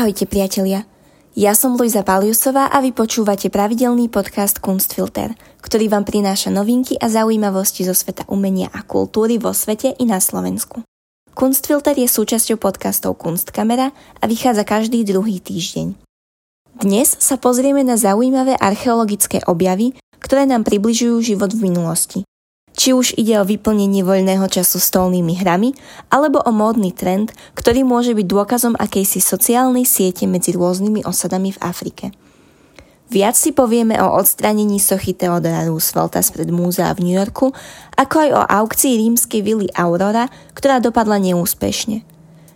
Ahojte priatelia, ja som Luisa Paliusová a vy počúvate pravidelný podcast Kunstfilter, ktorý vám prináša novinky a zaujímavosti zo sveta umenia a kultúry vo svete i na Slovensku. Kunstfilter je súčasťou podcastov Kunstkamera a vychádza každý druhý týždeň. Dnes sa pozrieme na zaujímavé archeologické objavy, ktoré nám približujú život v minulosti. Či už ide o vyplnenie voľného času stolnými hrami, alebo o módny trend, ktorý môže byť dôkazom akejsi sociálnej siete medzi rôznymi osadami v Afrike. Viac si povieme o odstranení sochy Theodora Roosevelta spred múzea v New Yorku, ako aj o aukcii rímskej vily Aurora, ktorá dopadla neúspešne.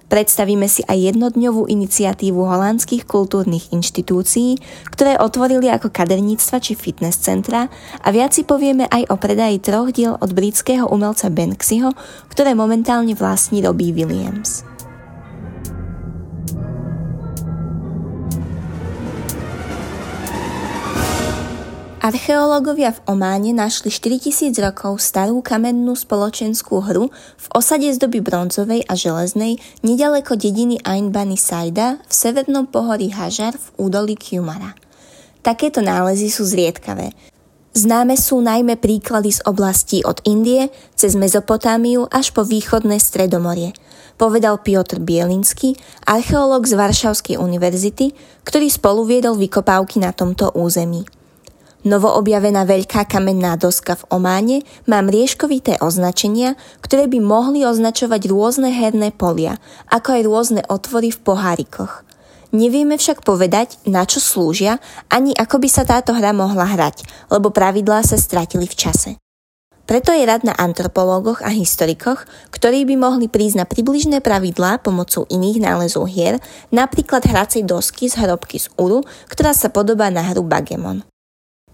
Predstavíme si aj jednodňovú iniciatívu holandských kultúrnych inštitúcií, ktoré otvorili ako kaderníctva či fitness centra a viac si povieme aj o predaji troch diel od britského umelca Banksyho, ktoré momentálne vlastní Robbie Williams. Archeológovia v Ománe našli 4000 rokov starú kamennú spoločenskú hru v osade z doby bronzovej a železnej nedaleko dediny Ain Bani Saida v severnom pohorí Hažar v údolí Kiumara. Takéto nálezy sú zriedkavé. Známe sú najmä príklady z oblastí od Indie cez Mezopotámiu až po východné Stredomorie, povedal Piotr Bielinský, archeológ z Varšavskej univerzity, ktorý spolu viedol vykopávky na tomto území. Novoobjavená veľká kamenná doska v Ománe má mriežkovité označenia, ktoré by mohli označovať rôzne herné polia, ako aj rôzne otvory v pohárikoch. Nevieme však povedať, na čo slúžia, ani ako by sa táto hra mohla hrať, lebo pravidlá sa stratili v čase. Preto je rad na antropológoch a historikoch, ktorí by mohli prísť na približné pravidlá pomocou iných nálezov hier, napríklad hracej dosky z hrobky z Uru, ktorá sa podobá na hru Bagemon.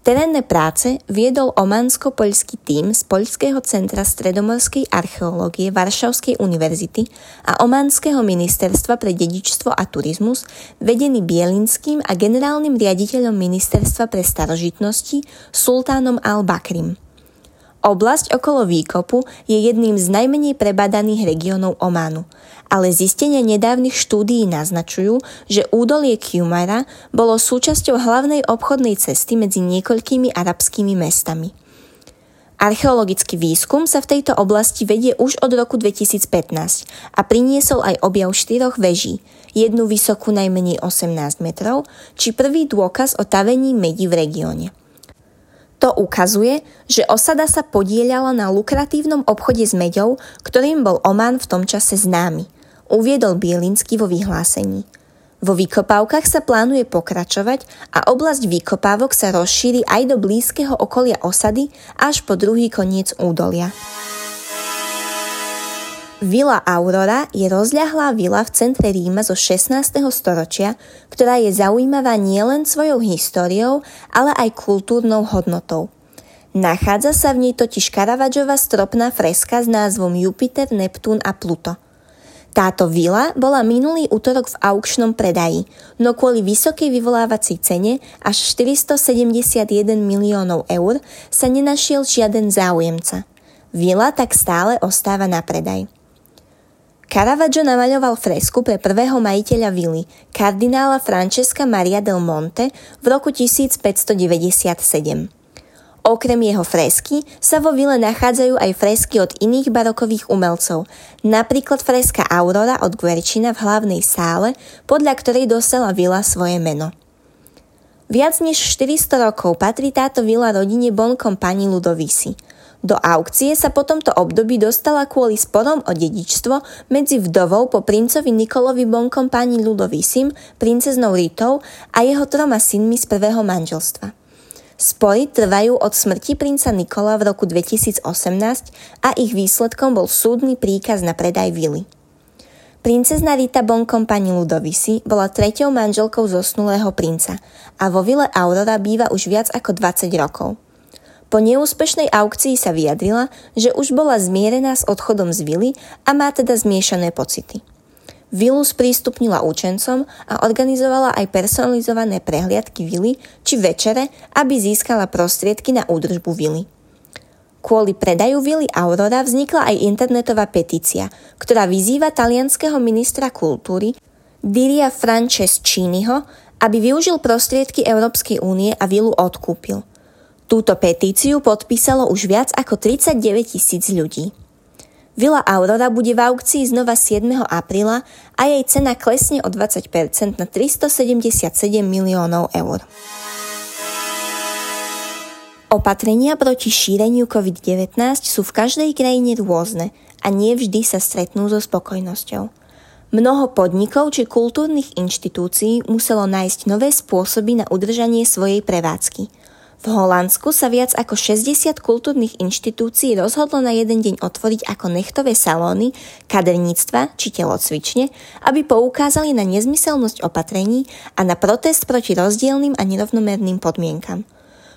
Terénne práce viedol omansko-poľský tím z Poľského centra stredomorskej archeológie Varšavskej univerzity a Omanského ministerstva pre dedičstvo a turizmus, vedený Bielinským a generálnym riaditeľom ministerstva pre starožitnosti Sultánom al-Bakrim. Oblasť okolo výkopu je jedným z najmenej prebadaných regiónov Ománu, ale zistenia nedávnych štúdií naznačujú, že údolie Kiumara bolo súčasťou hlavnej obchodnej cesty medzi niekoľkými arabskými mestami. Archeologický výskum sa v tejto oblasti vedie už od roku 2015 a priniesol aj objav štyroch veží, jednu vysokú najmenej 18 metrov, či prvý dôkaz o tavení medí v regióne. To ukazuje, že osada sa podielala na lukratívnom obchode s meďou, ktorým bol Oman v tom čase známy, uviedol Bielinský vo vyhlásení. Vo vykopávkach sa plánuje pokračovať a oblasť vykopávok sa rozšíri aj do blízkeho okolia osady až po druhý koniec údolia. Vila Aurora je rozľahlá vila v centre Ríma zo 16. storočia, ktorá je zaujímavá nielen svojou históriou, ale aj kultúrnou hodnotou. Nachádza sa v nej totiž Caravaggiova stropná freska s názvom Jupiter, Neptún a Pluto. Táto vila bola minulý útorok v aukčnom predaji, no kvôli vysokej vyvolávacej cene až 471 miliónov eur sa nenašiel žiaden záujemca. Vila tak stále ostáva na predaj. Caravaggio namaľoval fresku pre prvého majiteľa vily, kardinála Francesca Maria del Monte v roku 1597. Okrem jeho fresky sa vo vile nachádzajú aj fresky od iných barokových umelcov, napríklad freska Aurora od Guerčina v hlavnej sále, podľa ktorej dostala vila svoje meno. Viac než 400 rokov patrí táto vila rodine Boncompagni Ludovisi – do aukcie sa po tomto období dostala kvôli sporom o dedičstvo medzi vdovou po princovi Nikolovi Bonkom pani Ludovisim, princeznou Ritou a jeho troma synmi z prvého manželstva. Spory trvajú od smrti princa Nikola v roku 2018 a ich výsledkom bol súdny príkaz na predaj vily. Princezna Rita Bonkom pani Ludovisi bola treťou manželkou zosnulého princa a vo vile Aurora býva už viac ako 20 rokov. Po neúspešnej aukcii sa vyjadrila, že už bola zmierená s odchodom z vily a má teda zmiešané pocity. Vilu sprístupnila učencom a organizovala aj personalizované prehliadky vily či večere, aby získala prostriedky na údržbu vily. Kvôli predaju vily Aurora vznikla aj internetová petícia, ktorá vyzýva talianského ministra kultúry Diria Franceschiniho, aby využil prostriedky Európskej únie a vilu odkúpil. Túto petíciu podpísalo už viac ako 39 tisíc ľudí. Vila Aurora bude v aukcii znova 7. apríla a jej cena klesne o 20% na 377 miliónov eur. Opatrenia proti šíreniu COVID-19 sú v každej krajine rôzne a nie vždy sa stretnú so spokojnosťou. Mnoho podnikov či kultúrnych inštitúcií muselo nájsť nové spôsoby na udržanie svojej prevádzky. V Holandsku sa viac ako 60 kultúrnych inštitúcií rozhodlo na jeden deň otvoriť ako nechtové salóny, kaderníctva či telocvične, aby poukázali na nezmyselnosť opatrení a na protest proti rozdielným a nerovnomerným podmienkam.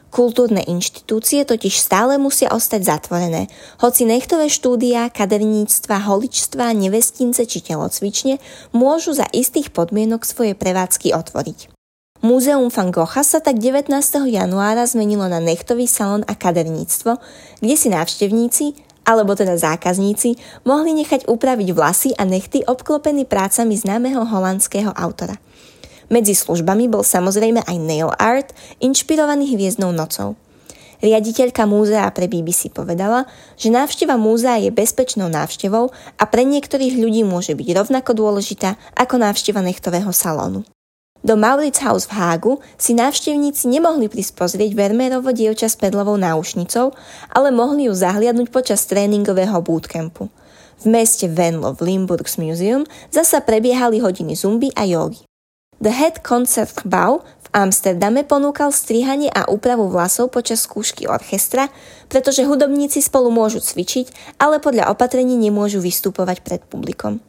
Kultúrne inštitúcie totiž stále musia ostať zatvorené, hoci nechtové štúdia, kaderníctva, holičstva, nevestince či telocvične môžu za istých podmienok svoje prevádzky otvoriť. Múzeum Van Gogha sa tak 19. januára zmenilo na nechtový salón a kaderníctvo, kde si návštevníci, alebo teda zákazníci, mohli nechať upraviť vlasy a nechty obklopený prácami známeho holandského autora – medzi službami bol samozrejme aj nail art, inšpirovaný hviezdnou nocou. Riaditeľka múzea pre BBC povedala, že návšteva múzea je bezpečnou návštevou a pre niektorých ľudí môže byť rovnako dôležitá ako návšteva nechtového salónu. Do Maurits House v Hágu si návštevníci nemohli prísť pozrieť Vermeerovo dievča s pedlovou náušnicou, ale mohli ju zahliadnúť počas tréningového bootcampu. V meste Venlo v Limburgs Museum zasa prebiehali hodiny zumby a jogy. The Head Concert Bau v Amsterdame ponúkal strihanie a úpravu vlasov počas skúšky orchestra, pretože hudobníci spolu môžu cvičiť, ale podľa opatrení nemôžu vystupovať pred publikom.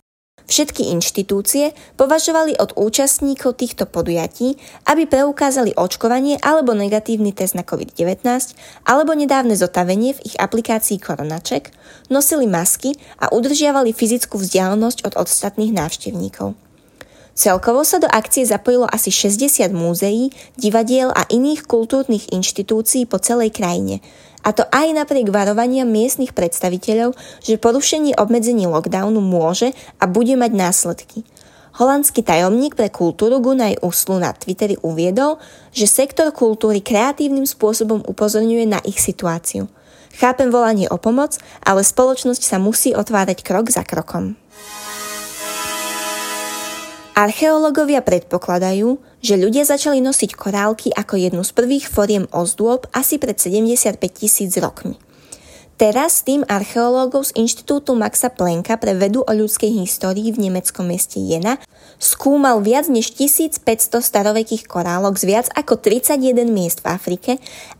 Všetky inštitúcie považovali od účastníkov týchto podujatí, aby preukázali očkovanie alebo negatívny test na COVID-19 alebo nedávne zotavenie v ich aplikácii Koronaček, nosili masky a udržiavali fyzickú vzdialenosť od ostatných návštevníkov. Celkovo sa do akcie zapojilo asi 60 múzeí, divadiel a iných kultúrnych inštitúcií po celej krajine. A to aj napriek varovania miestnych predstaviteľov, že porušenie obmedzení lockdownu môže a bude mať následky. Holandský tajomník pre kultúru Gunaj Uslu na Twitteri uviedol, že sektor kultúry kreatívnym spôsobom upozorňuje na ich situáciu. Chápem volanie o pomoc, ale spoločnosť sa musí otvárať krok za krokom. Archeológovia predpokladajú, že ľudia začali nosiť korálky ako jednu z prvých foriem ozdôb asi pred 75 tisíc rokmi. Teraz tým archeológov z Inštitútu Maxa Plenka pre vedu o ľudskej histórii v nemeckom meste Jena skúmal viac než 1500 starovekých korálok z viac ako 31 miest v Afrike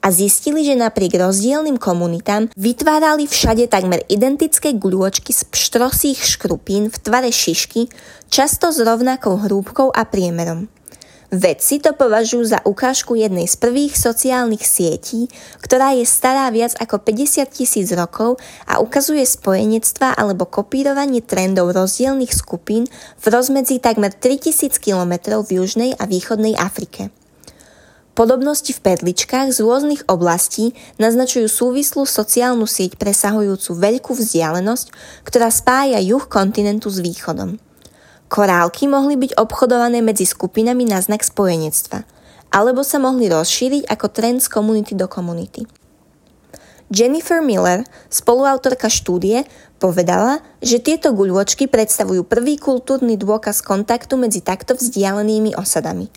a zistili, že napriek rozdielnym komunitám vytvárali všade takmer identické guľôčky z pštrosých škrupín v tvare šišky, často s rovnakou hrúbkou a priemerom. Vedci to považujú za ukážku jednej z prvých sociálnych sietí, ktorá je stará viac ako 50 tisíc rokov a ukazuje spojenectva alebo kopírovanie trendov rozdielných skupín v rozmedzi takmer 3000 km v južnej a východnej Afrike. Podobnosti v perličkách z rôznych oblastí naznačujú súvislú sociálnu sieť presahujúcu veľkú vzdialenosť, ktorá spája juh kontinentu s východom. Korálky mohli byť obchodované medzi skupinami na znak spojenectva, alebo sa mohli rozšíriť ako trend z komunity do komunity. Jennifer Miller, spoluautorka štúdie, povedala, že tieto guľôčky predstavujú prvý kultúrny dôkaz kontaktu medzi takto vzdialenými osadami.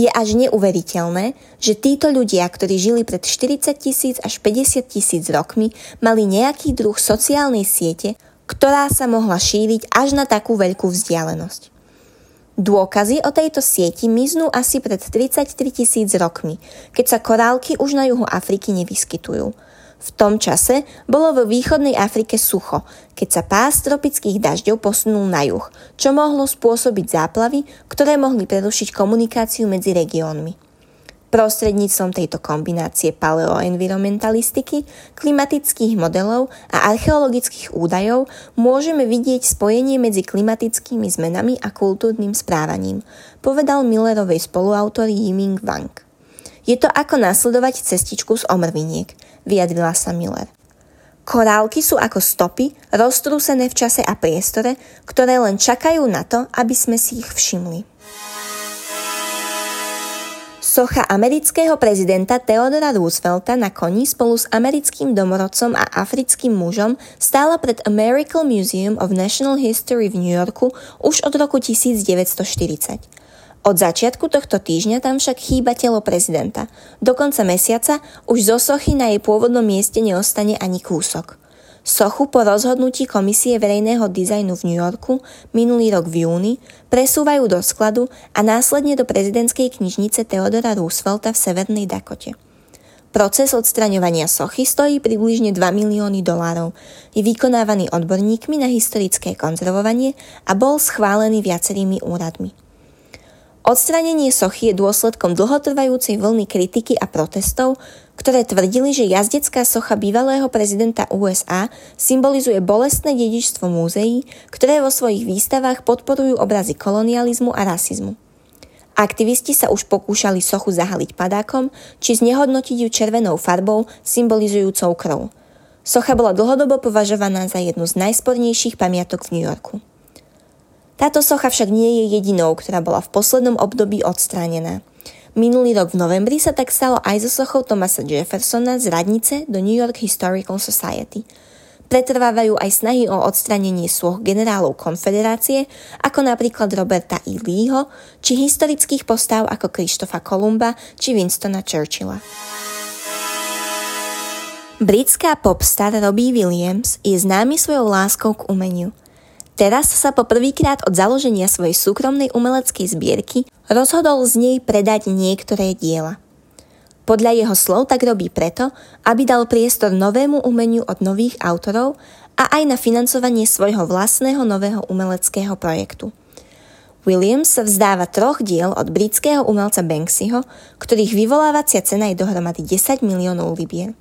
Je až neuveriteľné, že títo ľudia, ktorí žili pred 40 tisíc až 50 tisíc rokmi, mali nejaký druh sociálnej siete, ktorá sa mohla šíriť až na takú veľkú vzdialenosť. Dôkazy o tejto sieti miznú asi pred 33 tisíc rokmi, keď sa korálky už na juhu Afriky nevyskytujú. V tom čase bolo vo východnej Afrike sucho, keď sa pás tropických dažďov posunul na juh, čo mohlo spôsobiť záplavy, ktoré mohli prerušiť komunikáciu medzi regiónmi. Prostredníctvom tejto kombinácie paleoenvironmentalistiky, klimatických modelov a archeologických údajov môžeme vidieť spojenie medzi klimatickými zmenami a kultúrnym správaním, povedal Millerovej spoluautor Yiming Wang. Je to ako nasledovať cestičku z omrviniek, vyjadrila sa Miller. Korálky sú ako stopy, roztrúsené v čase a priestore, ktoré len čakajú na to, aby sme si ich všimli. Socha amerického prezidenta Theodora Roosevelta na koni spolu s americkým domorodcom a africkým mužom stála pred American Museum of National History v New Yorku už od roku 1940. Od začiatku tohto týždňa tam však chýba telo prezidenta. Do konca mesiaca už zo sochy na jej pôvodnom mieste neostane ani kúsok. Sochu po rozhodnutí Komisie verejného dizajnu v New Yorku minulý rok v júni presúvajú do skladu a následne do prezidentskej knižnice Theodora Roosevelta v Severnej Dakote. Proces odstraňovania sochy stojí približne 2 milióny dolárov. Je vykonávaný odborníkmi na historické konzervovanie a bol schválený viacerými úradmi. Odstranenie sochy je dôsledkom dlhotrvajúcej vlny kritiky a protestov, ktoré tvrdili, že jazdecká socha bývalého prezidenta USA symbolizuje bolestné dedičstvo múzeí, ktoré vo svojich výstavách podporujú obrazy kolonializmu a rasizmu. Aktivisti sa už pokúšali sochu zahaliť padákom či znehodnotiť ju červenou farbou symbolizujúcou krv. Socha bola dlhodobo považovaná za jednu z najspornejších pamiatok v New Yorku. Táto socha však nie je jedinou, ktorá bola v poslednom období odstránená. Minulý rok v novembri sa tak stalo aj so sochou Thomasa Jeffersona z radnice do New York Historical Society. Pretrvávajú aj snahy o odstránenie soch generálov konfederácie, ako napríklad Roberta E. Leeho, či historických postav ako Krištofa Kolumba či Winstona Churchilla. Britská popstar Robbie Williams je známy svojou láskou k umeniu – Teraz sa po prvýkrát od založenia svojej súkromnej umeleckej zbierky rozhodol z nej predať niektoré diela. Podľa jeho slov tak robí preto, aby dal priestor novému umeniu od nových autorov a aj na financovanie svojho vlastného nového umeleckého projektu. Williams sa vzdáva troch diel od britského umelca Banksyho, ktorých vyvolávacia cena je dohromady 10 miliónov libier.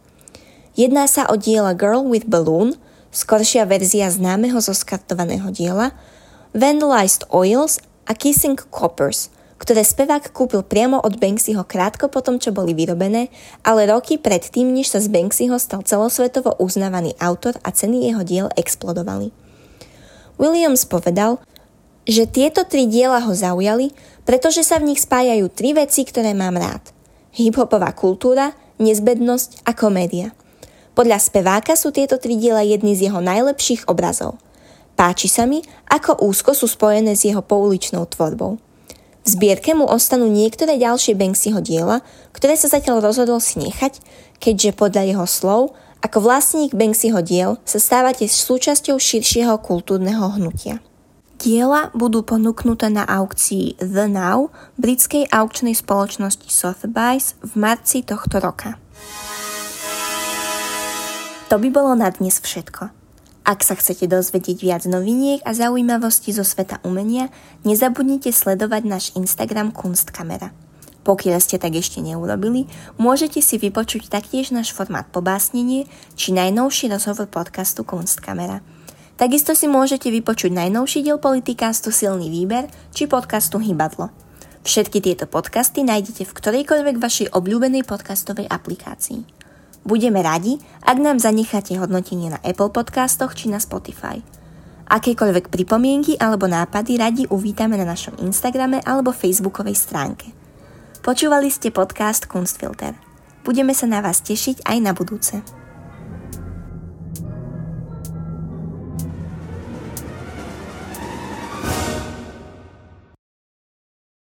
Jedná sa o diela Girl with Balloon – skoršia verzia známeho zoskartovaného diela, Vandalized Oils a Kissing Coppers, ktoré spevák kúpil priamo od Banksyho krátko po tom, čo boli vyrobené, ale roky predtým, než sa z Banksyho stal celosvetovo uznávaný autor a ceny jeho diel explodovali. Williams povedal, že tieto tri diela ho zaujali, pretože sa v nich spájajú tri veci, ktoré mám rád. Hip-hopová kultúra, nezbednosť a komédia – podľa speváka sú tieto tri diela jedny z jeho najlepších obrazov. Páči sa mi, ako úzko sú spojené s jeho pouličnou tvorbou. V zbierke mu ostanú niektoré ďalšie Banksyho diela, ktoré sa zatiaľ rozhodol si nechať, keďže podľa jeho slov, ako vlastník Banksyho diel sa stávate súčasťou širšieho kultúrneho hnutia. Diela budú ponúknuté na aukcii The Now britskej aukčnej spoločnosti Sotheby's v marci tohto roka. To by bolo na dnes všetko. Ak sa chcete dozvedieť viac noviniek a zaujímavosti zo sveta umenia, nezabudnite sledovať náš Instagram Kunstkamera. Pokiaľ ste tak ešte neurobili, môžete si vypočuť taktiež náš formát pobásnenie či najnovší rozhovor podcastu Kunstkamera. Takisto si môžete vypočuť najnovší diel politikástu Silný výber či podcastu Hybadlo. Všetky tieto podcasty nájdete v ktorejkoľvek vašej obľúbenej podcastovej aplikácii. Budeme radi, ak nám zanecháte hodnotenie na Apple podcastoch či na Spotify. Akékoľvek pripomienky alebo nápady radi uvítame na našom Instagrame alebo Facebookovej stránke. Počúvali ste podcast Kunstfilter. Budeme sa na vás tešiť aj na budúce.